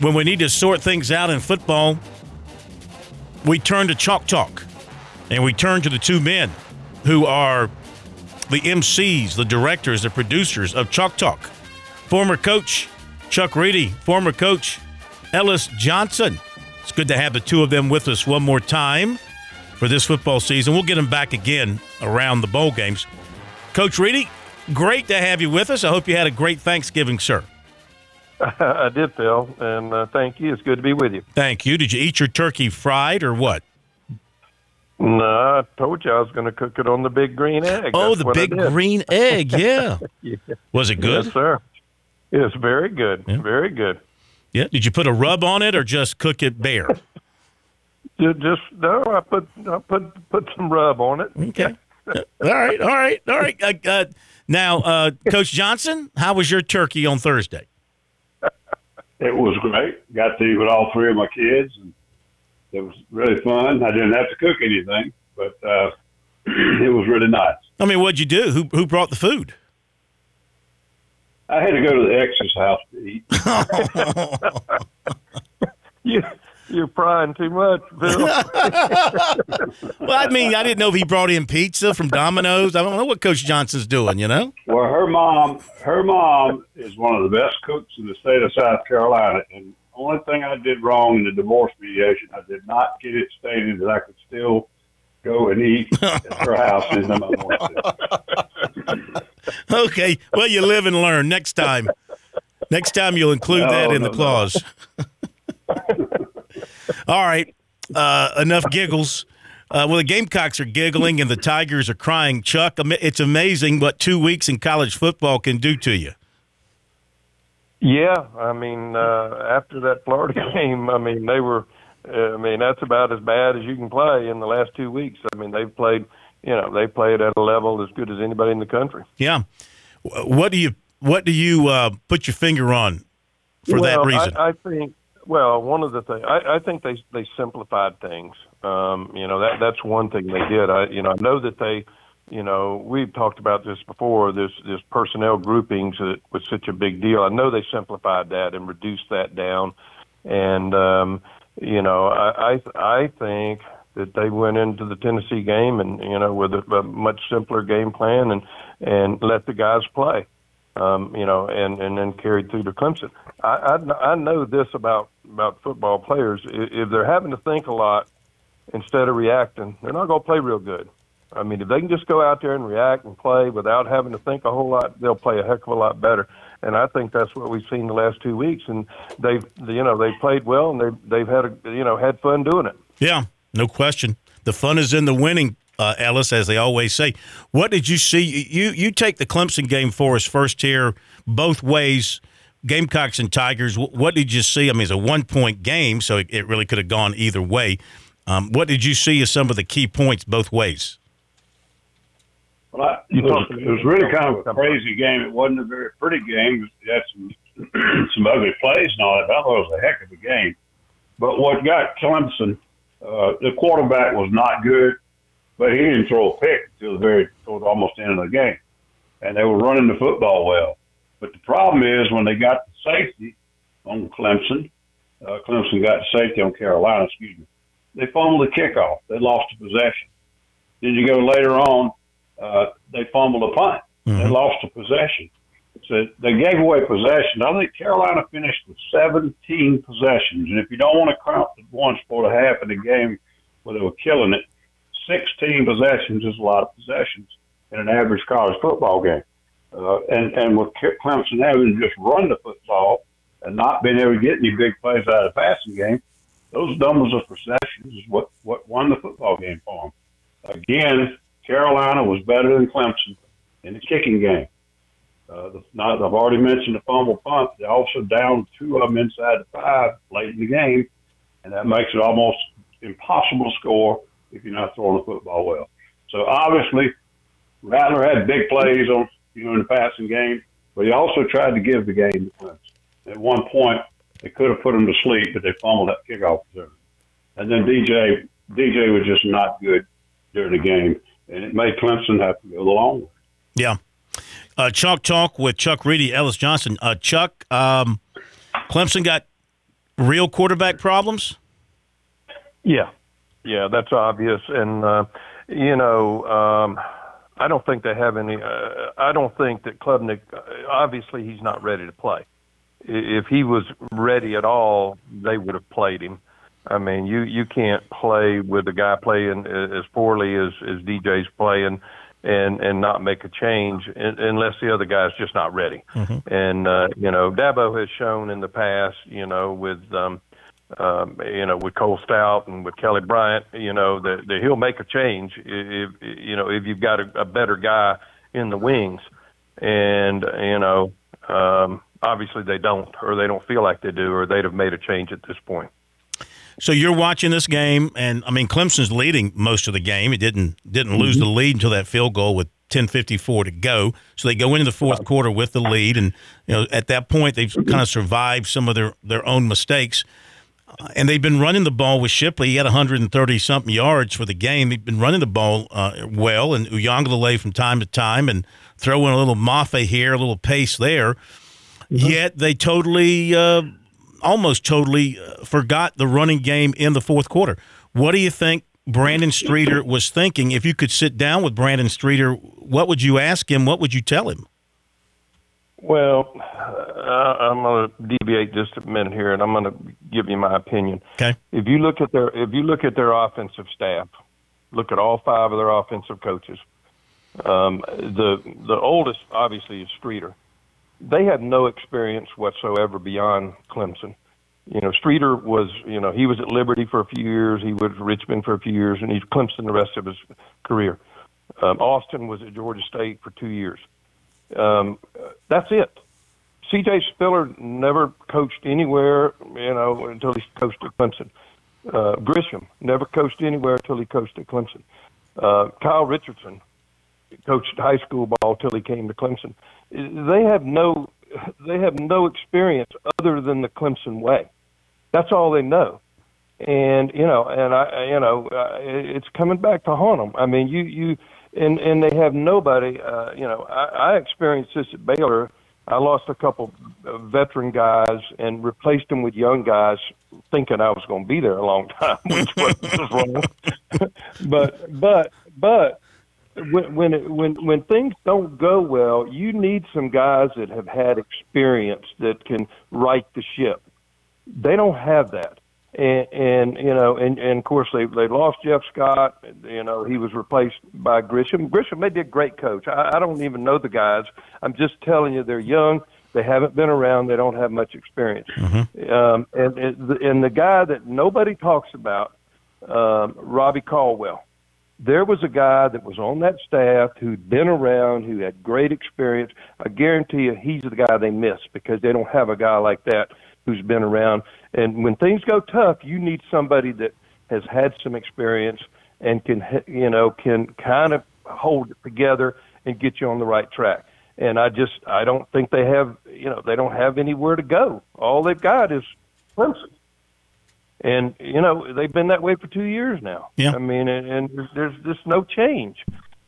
when we need to sort things out in football, we turn to Chalk Talk and we turn to the two men who are the MCs, the directors, the producers of Chalk Talk. Former coach Chuck Reedy, former coach Ellis Johnson. It's good to have the two of them with us one more time for this football season. We'll get them back again around the bowl games. Coach Reedy, great to have you with us. I hope you had a great Thanksgiving, sir. I did, Phil, and uh, thank you. It's good to be with you. Thank you. Did you eat your turkey fried or what? No, I told you I was going to cook it on the big green egg. Oh, That's the big green egg. Yeah. Yeah. Was it good? Yes, sir. It's very good. Yeah. Very good. Yeah. Did you put a rub on it or just cook it bare? Just no, I put I put put some rub on it. Okay. all right. All right. All right. Uh, uh, now, uh, Coach Johnson, how was your turkey on Thursday? It was great. Got to eat with all three of my kids, and it was really fun. I didn't have to cook anything, but uh, it was really nice. I mean, what'd you do? Who who brought the food? I had to go to the ex's house to eat. You you're prying too much, Phil. Well, I mean, I didn't know if he brought in pizza from Domino's. I don't know what Coach Johnson's doing. You know. Well, her mom, her mom is one of the best cooks in the state of South Carolina, and only thing I did wrong in the divorce mediation, I did not get it stated that I could still go and eat at her house anytime I wanted to. Okay. Well, you live and learn. Next time, next time you'll include No, that in no, the no. All right. Uh, enough giggles. Uh, well, the Gamecocks are giggling and the Tigers are crying. Chuck, it's amazing what two weeks in college football can do to you. yeah, I mean, uh, after that Florida game, I mean, they were. Uh, I mean, that's about as bad as you can play in the last two weeks. I mean, they've played. You know, they played at a level as good as anybody in the country. Yeah. What do you What do you uh, put your finger on for that reason? I, I think. Well, one of the things I, I think they they simplified things. Um, you know that that's one thing they did. I you know I know that they, you know, we've talked about this before. This this personnel groupings that was such a big deal. I know they simplified that and reduced that down, and um, you know I I, I think that they went into the Tennessee game and you know with a, a much simpler game plan and and let the guys play um, you know, and, and then carried through to Clemson. I, I, I know this about, about football players. If they're having to think a lot instead of reacting, they're not going to play real good. I mean, if they can just go out there and react and play without having to think a whole lot, they'll play a heck of a lot better. And I think that's what we've seen the last two weeks. And they've, you know, they've played well and they've, they've had, a, you know, had fun doing it. yeah, no question. The fun is in the winning, uh, Ellis, as they always say. What did you see? You you take the Clemson game for us first here, both ways. Gamecocks and Tigers. What did you see? I mean, it's a one point game, so it, it really could have gone either way. Um, what did you see as some of the key points both ways? Well, I, it, was, it was really kind of a crazy game. It wasn't a very pretty game. It had some some ugly plays and all that. I thought it was a heck of a game. But what got Clemson, uh, the quarterback was not good, but he didn't throw a pick until the very toward almost the end of the game, and they were running the football well. But the problem is when they got the safety on Clemson, uh, Clemson got the safety on Carolina. Excuse me. They fumbled the kickoff. They lost the possession. Then you go later on uh, they fumbled a punt. They lost a possession. So they gave away possession. I think Carolina finished with 17 possessions. And if you don't want to count the ones for the half of the game where they were killing it, 16 possessions is a lot of possessions in an average college football game. Uh, and, and with Clemson having to just run the football and not being able to get any big plays out of the passing game, those numbers of possessions is what, what won the football game for them. Again, Carolina was better than Clemson in the kicking game. Uh, the, not, I've already mentioned the fumble punt. They also downed two of them inside the five late in the game, and that makes it almost impossible to score if you're not throwing the football well. So obviously, Rattler had big plays on you know in the passing game, but he also tried to give the game to Clemson. At one point, they could have put him to sleep, but they fumbled that kickoff return. And then DJ DJ was just not good during the game, and it made Clemson have to go the long way. Yeah. Uh, Chalk Talk with Chuck Reedy, Ellis Johnson. Uh, Chuck, um, Clemson got real quarterback problems? Yeah, yeah, that's obvious, and uh, you know, um, I don't think they have any. Uh, I don't think that Klubnik. Uh, obviously, he's not ready to play. If he was ready at all, they would have played him. I mean, you you can't play with a guy playing as poorly as as DJ's playing and and not make a change unless the other guy's just not ready. Mm-hmm. And uh, you know, Dabo has shown in the past, you know, with um, um, you know, with Cole Stoudt and with Kelly Bryant, you know, that, that he'll make a change if you know if you've got a, a better guy in the wings, and you know, um, obviously they don't, or they don't feel like they do, or they'd have made a change at this point. So you're watching this game, and I mean Clemson's leading most of the game. It didn't didn't lose mm-hmm. the lead until that field goal with 10:54 to go. So they go into the fourth quarter with the lead, and you know at that point they've kind of survived some of their their own mistakes. And they've been running the ball with Shipley. He had 130 something yards for the game. They've been running the ball uh, well, and Uiagalelei from time to time, and throwing a little Mafe here, a little pace there. Mm-hmm. Yet they totally uh, almost totally uh, forgot the running game in the fourth quarter. What do you think Brandon Streeter was thinking? If you could sit down with Brandon Streeter, what would you ask him? What would you tell him? Well, uh, I'm going to deviate just a minute here, and I'm going to give you my opinion. Okay. If you look at their if you look at their offensive staff, look at all five of their offensive coaches. Um, the the oldest obviously is Streeter they had no experience whatsoever beyond Clemson. You know, Streeter was, you know, he was at Liberty for a few years, he was at Richmond for a few years, and he's Clemson the rest of his career. Um, Austin was at Georgia State for two years. Um, that's it. C.J. Spiller never coached anywhere, you know, until he coached at Clemson. Uh, Grisham never coached anywhere until he coached at Clemson. Uh, Kyle Richardson coached high school ball till he came to Clemson. They have no they have no experience other than the Clemson way. That's all they know. And you know, and I, you know, uh, it's coming back to haunt them. I mean, you, you, and and they have nobody. Uh, you know, I, I experienced this at Baylor. I lost a couple of veteran guys and replaced them with young guys, thinking I was going to be there a long time, which was wrong. but but but when when it, when when things don't go well, you need some guys that have had experience that can right the ship. They don't have that, and, and you know, and, and of course they they lost Jeff Scott. You know, he was replaced by Grisham. Grisham may be a great coach. I, I don't even know the guys. I'm just telling you, they're young. They haven't been around. They don't have much experience. Mm-hmm. Um, and and the guy that nobody talks about, um, Robbie Caldwell there was a guy that was on that staff who'd been around, who had great experience. I guarantee you, he's the guy they miss because they don't have a guy like that who's been around. And when things go tough, you need somebody that has had some experience and can, you know, can kind of hold it together and get you on the right track. And I just, I don't think they have, you know, they don't have anywhere to go. All they've got is Clemson and you know they've been that way for two years now. Yeah. I mean, and, and there's just no change.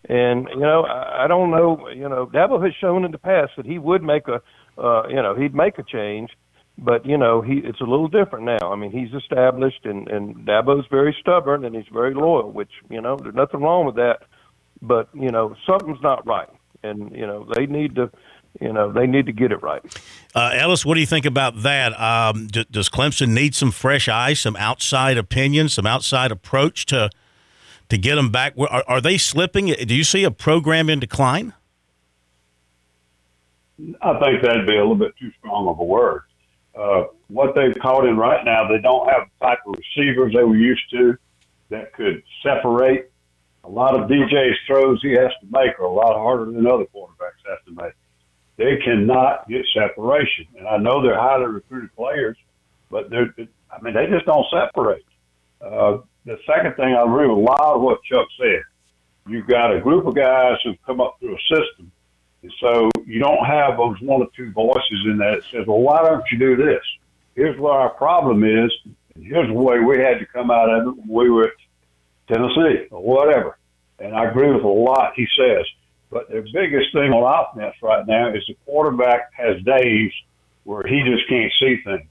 And you know, I, I don't know. You know, Dabo has shown in the past that he would make a, uh, you know, he'd make a change, but you know, he it's a little different now. I mean, he's established, and and Dabo's very stubborn and he's very loyal, which you know, there's nothing wrong with that. But you know, something's not right, and you know, they need to you know they need to get it right. Uh, Ellis, what do you think about that? Um, d- does Clemson need some fresh eyes, some outside opinion, some outside approach to to get them back? Are, are they slipping? Do you see a program in decline? I think that'd be a little bit too strong of a word. Uh, what they've caught in right now, they don't have the type of receivers they were used to that could separate. A lot of DJ's throws he has to make are a lot harder than other quarterbacks have to make they cannot get separation. And I know they're highly recruited players, but they're, I mean, they just don't separate. Uh, the second thing, I agree with a lot of what Chuck said. You've got a group of guys who've come up through a system. And so you don't have those one or two voices in that says, well, why don't you do this? Here's what our problem is. And here's the way we had to come out of it when we were at Tennessee or whatever. And I agree with a lot he says. But the biggest thing on offense right now is the quarterback has days where he just can't see things.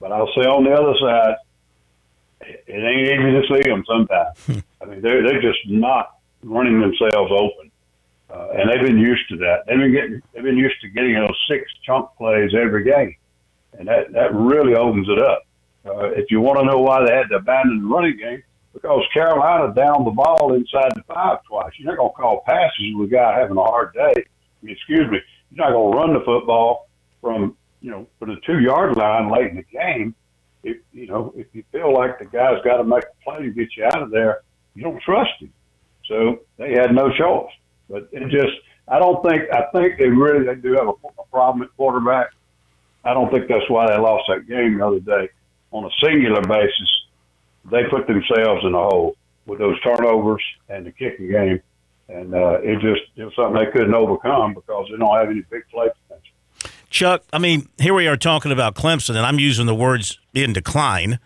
But I'll say on the other side, it ain't easy to see them sometimes. I mean, they're they're just not running themselves open, uh, and they've been used to that. They've been getting they've been used to getting those six chunk plays every game, and that that really opens it up. Uh, if you want to know why they had to abandon the running game, because Carolina downed the ball inside the five twice. You're not going to call passes with a guy having a hard day. I mean, excuse me. You're not going to run the football from you know from the two yard line late in the game. If you know if you feel like the guy's got to make a play to get you out of there, you don't trust him. So they had no choice. But it just I don't think I think they really they do have a, a problem at quarterback. I don't think that's why they lost that game the other day. On a singular basis, they put themselves in a hole with those turnovers and the kicking game, and uh, it just it was something they couldn't overcome because they don't have any big play potential. Chuck, I mean, here we are talking about Clemson, and I'm using the words in decline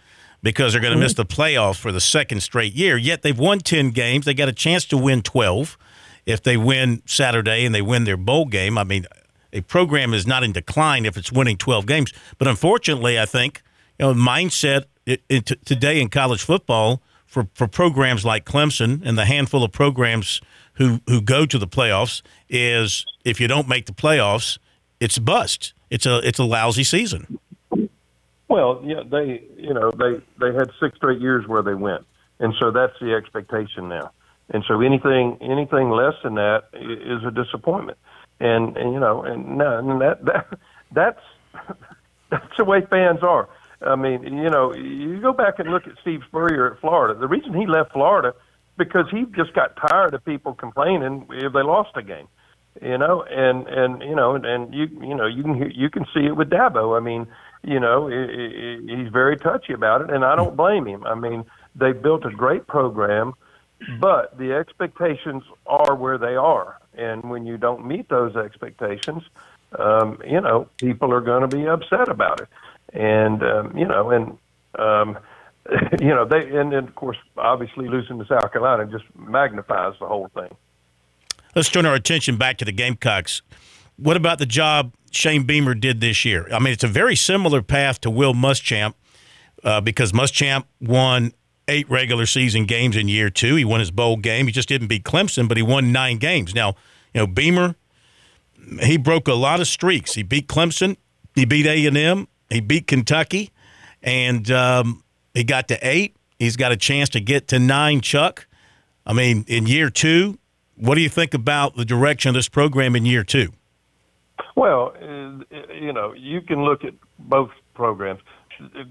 because they're going to miss the playoffs for the second straight year. Yet they've won 10 games. They got a chance to win 12 if they win Saturday and they win their bowl game. I mean, a program is not in decline if it's winning 12 games. But unfortunately, I think, you know, mindset t- today in college football for, for programs like Clemson and the handful of programs who, who go to the playoffs is if you don't make the playoffs, it's bust. It's a it's a lousy season. Well, yeah, they you know they they had six straight years where they went, and so that's the expectation now. And so anything anything less than that is a disappointment. And, and you know, and, no, and that that that's that's the way fans are. I mean, you know, you go back and look at Steve Spurrier at Florida. The reason he left Florida because he just got tired of people complaining if they lost a game you know, and and you know, and, and you you know you can you can see it with Dabo. I mean, you know, it, it, he's very touchy about it, and I don't blame him. I mean, they built a great program, but the expectations are where they are, and when you don't meet those expectations, um, you know, people are going to be upset about it, and um, you know, and um, you know, they and then of course, obviously losing to South Carolina just magnifies the whole thing. Let's turn our attention back to the Gamecocks. What about the job Shane Beamer did this year? I mean, it's a very similar path to Will Muschamp uh, because Muschamp won eight regular season games in year two. He won his bowl game. He just didn't beat Clemson, but he won nine games. Now, you know, Beamer, he broke a lot of streaks. He beat Clemson. He beat A and M. He beat Kentucky, and um, he got to eight. He's got a chance to get to nine. Chuck, I mean, in year two, what do you think about the direction of this program in year two? Well, you know, you can look at both programs.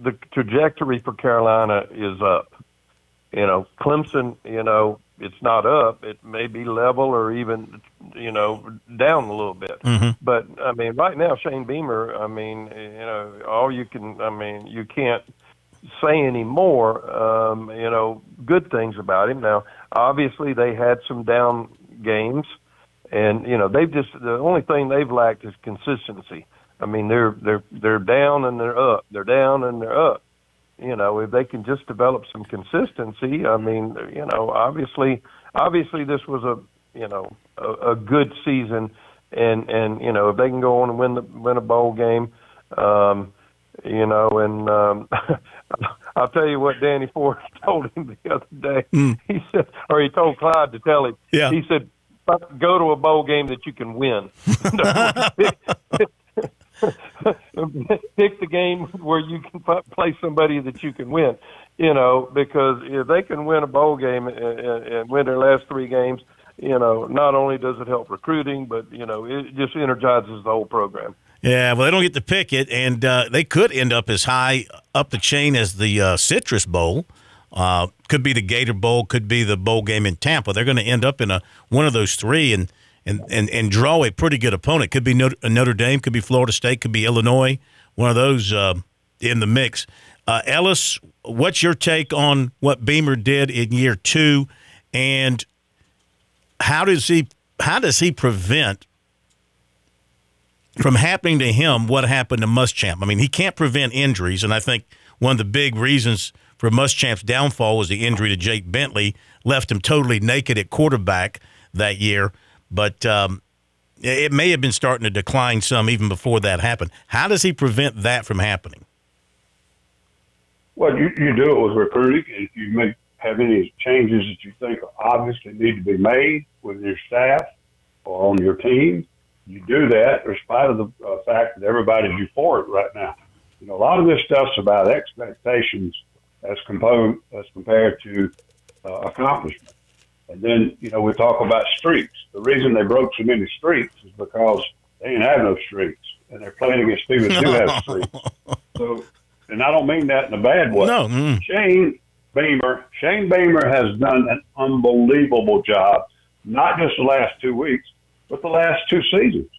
The trajectory for Carolina is up. You know, Clemson, you know, it's not up. It may be level or even, you know, down a little bit. Mm-hmm. But I mean, right now, Shane Beamer. I mean, you know, all you can. I mean, you can't say any more. Um, you know, good things about him. Now, obviously, they had some down games, and you know, they've just the only thing they've lacked is consistency. I mean, they're they're they're down and they're up. They're down and they're up. You know, if they can just develop some consistency, I mean, you know, obviously, obviously, this was a you know a, a good season, and and you know, if they can go on and win the win a bowl game, um, you know, and um, I'll tell you what Danny Ford told him the other day. Mm. He said, or he told Clyde to tell him. Yeah. He said, "Go to a bowl game that you can win. Pick the game where you can play somebody that you can win. You know, because if they can win a bowl game and, and win their last three games, you know, not only does it help recruiting, but you know, it just energizes the whole program." Yeah, well, they don't get to pick it, and uh, they could end up as high up the chain as the uh, Citrus Bowl. Uh, could be the Gator Bowl, could be the bowl game in Tampa. They're going to end up in a one of those three and and, and, and draw a pretty good opponent. Could be Notre, Dame, could be Florida State, could be Illinois. One of those uh, in the mix. Uh, Ellis, what's your take on what Beamer did in year two, and how does he how does he prevent from happening to him what happened to Muschamp. I mean, he can't prevent injuries, and I think one of the big reasons for Muschamp's downfall was the injury to Jake Bentley, left him totally naked at quarterback that year. But um, it may have been starting to decline some even before that happened. How does he prevent that from happening? Well, you, you do it with recruiting. If you make have any changes that you think obviously need to be made with your staff or on your team, you do that in spite of the uh, fact that everybody's euphoric right now. You know, a lot of this stuff's about expectations as, compo- as compared to uh, accomplishment. And then, you know, we talk about streaks. The reason they broke so many streaks is because they didn't have no streaks, and they're playing against people that do have streaks. So, and I don't mean that in a bad way. No. Mm. Shane Beamer, Shane Beamer has done an unbelievable job, not just the last two weeks, but the last two seasons.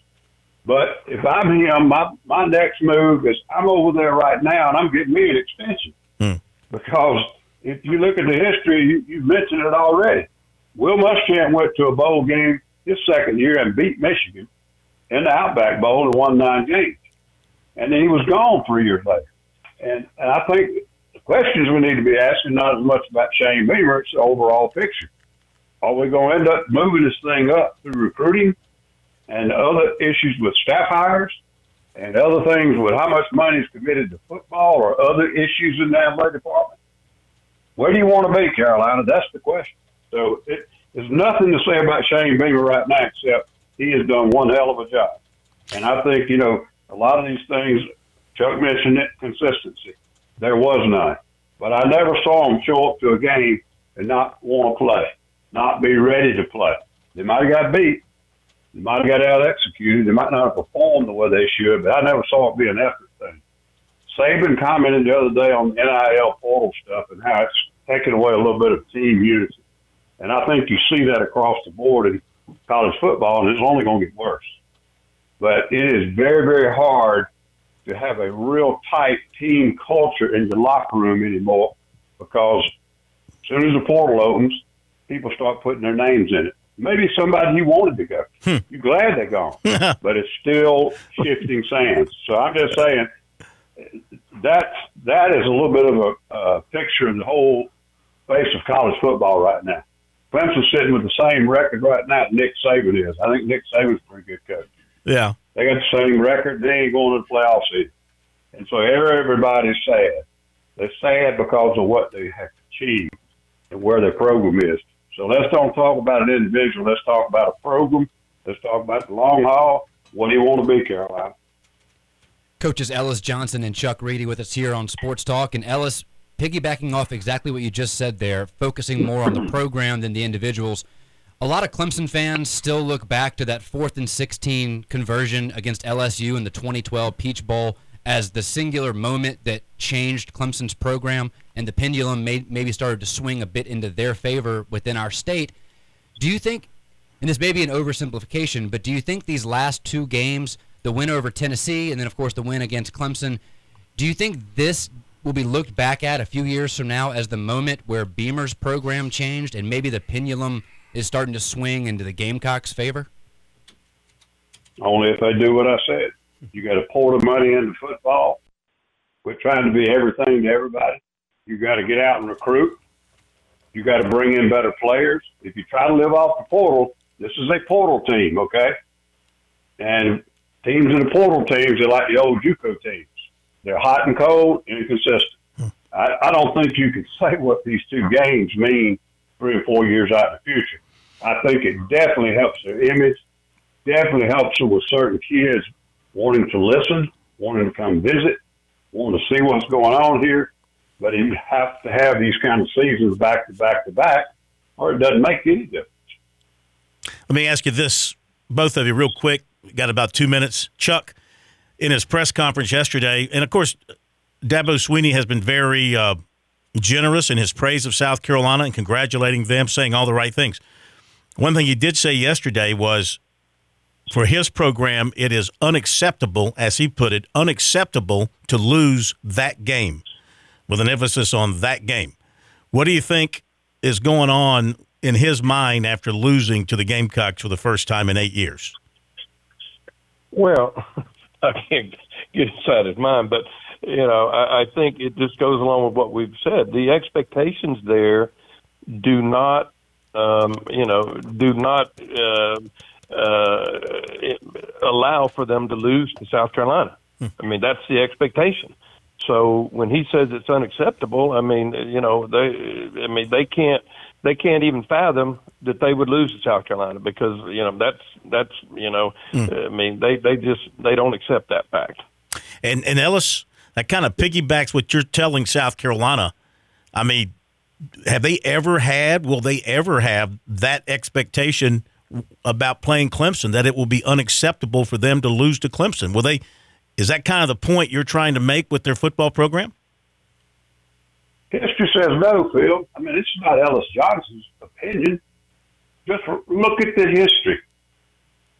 But if I'm him, my my next move is I'm over there right now and I'm getting me an extension Hmm. because if you look at the history, you, you mentioned it already. Will Muschamp went to a bowl game his second year and beat Michigan in the Outback Bowl and won nine games, and then he was gone three years later. And, and I think the questions we need to be asking not as much about Shane Beamer, it's the overall picture. Are we going to end up moving this thing up through recruiting and other issues with staff hires and other things with how much money is committed to football or other issues in the athletic department? Where do you want to be, Carolina? That's the question. So it, there's nothing to say about Shane Beamer right now except he has done one hell of a job. And I think, you know, a lot of these things, Chuck mentioned it, consistency. There was none. But I never saw him show up to a game and not want to play, not be ready to play. They might have got beat. They might have got out executed. They might not have performed the way they should, but I never saw it be an effort thing. Saban commented the other day on the NIL portal stuff and how it's taken away a little bit of team unity. And I think you see that across the board in college football, and it's only going to get worse. But it is very, very hard to have a real tight team culture in your locker room anymore because as soon as the portal opens, people start putting their names in it. Maybe somebody you wanted to go. You're glad they're gone, but it's still shifting sands. So I'm just saying that's that is a little bit of a uh, picture of the whole face of college football right now. Clemson's sitting with the same record right now Nick Saban is. I think Nick Saban's a pretty good coach. Yeah. They got the same record. They ain't going to the playoff season. And so everybody's sad. They're sad because of what they have achieved and where their program is. So let's don't talk about an individual. Let's talk about a program. Let's talk about the long haul. What do you want to be, Carolina? Coaches Ellis Johnson and Chuck Reedy with us here on Sports Talk. And Ellis, piggybacking off exactly what you just said there, focusing more on the program than the individuals. A lot of Clemson fans still look back to that fourth and 16 conversion against LSU in the 2012 Peach Bowl as the singular moment that changed Clemson's program and the pendulum may, maybe started to swing a bit into their favor within our state. Do you think, and this may be an oversimplification, but do you think these last two games, the win over Tennessee and then, of course, the win against Clemson, do you think this will be looked back at a few years from now as the moment where Beamer's program changed and maybe the pendulum is starting to swing into the Gamecocks' favor? Only if they do what I said. You got to pour the money into football. Quit trying to be everything to everybody. You got to get out and recruit. You got to bring in better players. If you try to live off the portal, this is a portal team, okay? And teams in the portal teams are like the old JUCO teams. They're hot and cold, and inconsistent. Hmm. I, I don't think you can say what these two games mean three or four years out in the future. I think it definitely helps their image, definitely helps them with certain kids wanting to listen, wanting to come visit, wanting to see what's going on here. But you have to have these kind of seasons back to back to back, or it doesn't make any difference. Let me ask you this, both of you, real quick. We got about two minutes. Chuck, in his press conference yesterday, and of course, Dabo Swinney has been very uh, generous in his praise of South Carolina and congratulating them, saying all the right things. One thing he did say yesterday was for his program, it is unacceptable, as he put it, unacceptable to lose that game, with an emphasis on that game. What do you think is going on in his mind after losing to the Gamecocks for the first time in eight years? Well, I can't get inside his mind, but you know, I, I think it just goes along with what we've said. The expectations there do not, um, you know, do not uh, uh, allow for them to lose to South Carolina. I mean, that's the expectation. So when he says it's unacceptable, I mean, you know, they, I mean, they can't, they can't even fathom that they would lose to South Carolina because you know that's that's you know, mm. I mean, they they just they don't accept that fact. And and Ellis, that kind of piggybacks what you're telling South Carolina. I mean, have they ever had? Will they ever have that expectation about playing Clemson that it will be unacceptable for them to lose to Clemson? Will they? Is that kind of the point you're trying to make with their football program? History says no, Phil. I mean, it's not Ellis Johnson's opinion. Just look at the history.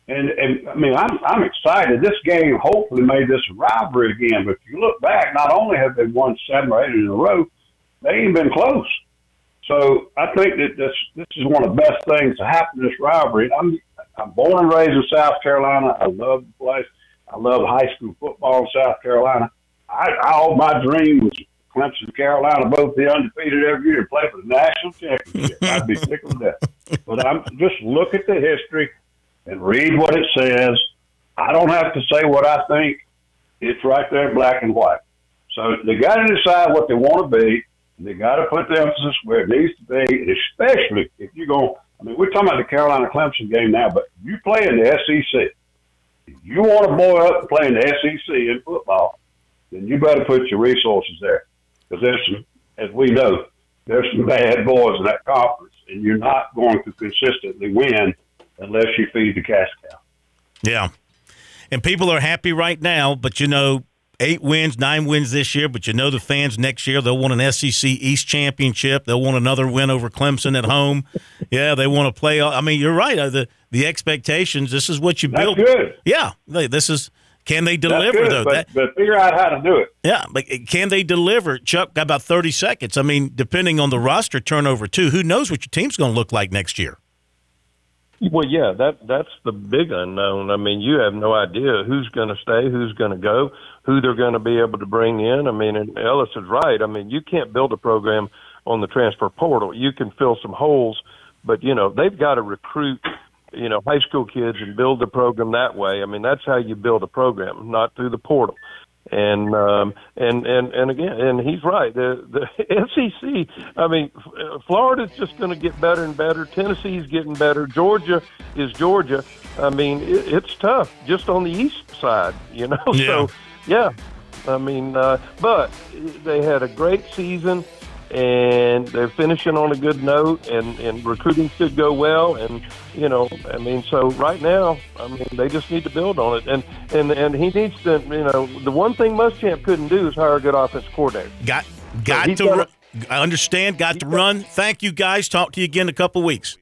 And, and I mean, I'm, I'm excited. This game hopefully made this rivalry again. But if you look back, not only have they won seven or eight in a row, they ain't been close. So I think that this this is one of the best things to happen this rivalry. I'm I'm born and raised in South Carolina. I love the place. I love high school football in South Carolina. I, I all my dream was Clemson, Carolina, both be undefeated every year and play for the national championship. I'd be tickled to death. But I'm just look at the history and read what it says. I don't have to say what I think. It's right there in black and white. So they got to decide what they want to be. They got to put the emphasis where it needs to be, especially if you're going. I mean, we're talking about the Carolina Clemson game now, but you play in the SEC. If you want to boy up and play in the SEC in football, then you better put your resources there. Because there's some, as we know, there's some bad boys in that conference, and you're not going to consistently win unless you feed the cash cow. Yeah. And people are happy right now, but you know, eight wins, nine wins this year, but you know the fans next year they'll want an SEC East championship. They'll want another win over Clemson at home. yeah, they want to play. I mean, you're right. Uh, the the expectations. This is what you That's build. Good. Yeah, this is. Can they deliver good, though? But, that, but figure out how to do it. Yeah, but eh, can they deliver? Chuck got about thirty seconds. I mean, depending on the roster turnover too, who knows what your team's going to look like next year? Well, yeah, that that's the big unknown. I mean, you have no idea who's going to stay, who's going to go, who they're going to be able to bring in. I mean, and Ellis is right. I mean, you can't build a program on the transfer portal. You can fill some holes, but you know they've got to recruit, you know, high school kids and build the program that way. I mean, that's how you build a program, not through the portal and um, and and and again, and he's right. The the SEC. I mean, Florida's just going to get better and better. Tennessee's getting better. Georgia is Georgia. I mean, it, it's tough just on the east side, you know. Yeah. So yeah, I mean, uh, but they had a great season and they're finishing on a good note, and and recruiting should go well. And you know, I mean, so right now, I mean, they just need to build on it, and and and he needs to, you know, the one thing Muschamp couldn't do is hire a good offense coordinator. Got got so to. I understand. Got to run. Thank you, guys. Talk to you again in a couple weeks.